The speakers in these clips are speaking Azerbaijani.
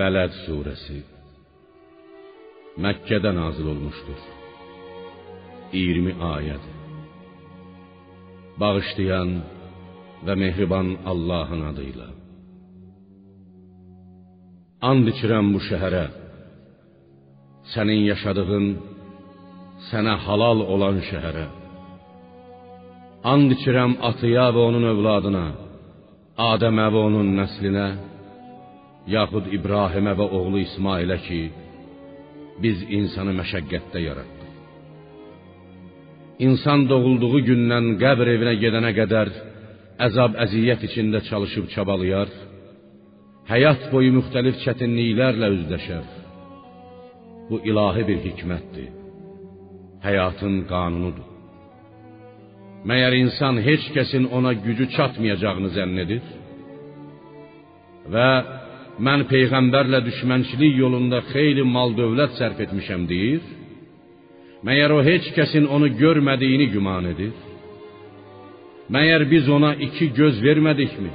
Bələd surəsi Məkkədə nazil olmuşdur. 20 ayəd. Bağışlayan və mehriban Allahın adıyla. And içirəm bu şəhərə. Sənin yaşadığın sənə halal olan şəhərə. And içirəm atıya və onun övladına, Adəmə və onun nəslinə, yaxud İbrahimə və oğlu İsmailə ki, biz insanı məşəqqətdə yaratdıq. İnsan doğulduğu gündən qəbr evinə gedənə qədər əzab əziyyət içində çalışıb çabalayar, həyat boyu müxtəlif çətinliklərlə üzləşər. Bu ilahi bir hikmətdir. Həyatın qanunudur. Məyər insan heç kəsin ona gücü çatmayacağını zənn edir? Və mən peyğəmbərlə düşmənçilik yolunda xeyli mal-dövlət sərf etmişəm deyir? Məyər o heç kəsin onu görmədiyini güman edir? Məyər biz ona iki göz vermədikmi?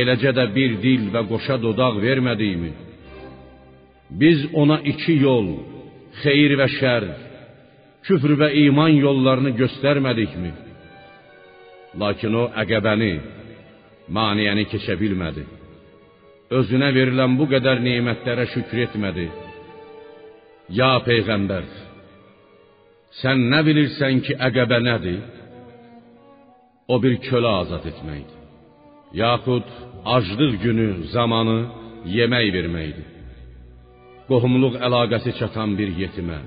Eləcə də bir dil və qoşa dodaq vermədikmi? Biz ona iki yol, xeyir və şər, küfr və iman yollarını göstərmədikmi? Lakin o əqəbəni, maniyəni keçə bilmədi. Özünə verilən bu qədər nemətlərə şükür etmədi. Ya peyğəmbər, sən nə bilirsən ki, əqəbə nədir? O bir kölə azad etməkdir. Yaxud aclıq günü, zamanı yemək verməkdir. Qohumluq əlaqəsi çatan bir yetimə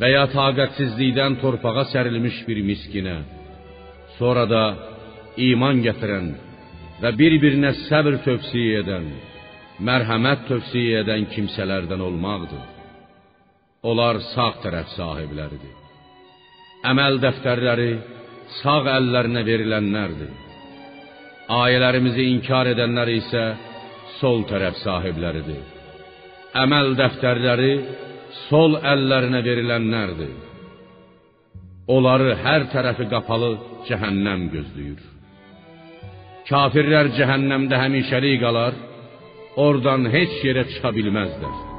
və ya taqətsizlikdən torpağa sərilmiş bir miskinə, sonra da iman gətirən və bir-birinə səbr tövsiyə edən, mərhəmət tövsiyə edən kimsələrdən olmaqdır. Onlar sağ tərəf sahibləridir. Əməl dəftərləri sağ əllərinə verilənlərdir. Ayələrimizi inkar edənlər isə sol tərəf sahibləridir. Əməl dəftərləri sol əllərinə verilənlərdir. Onları hər tərəfi qapalı cəhənnəm gözləyir. Kafirlər cəhənnəmdə həmişəlik qalar, oradan heç yerə çıxa bilməzlər.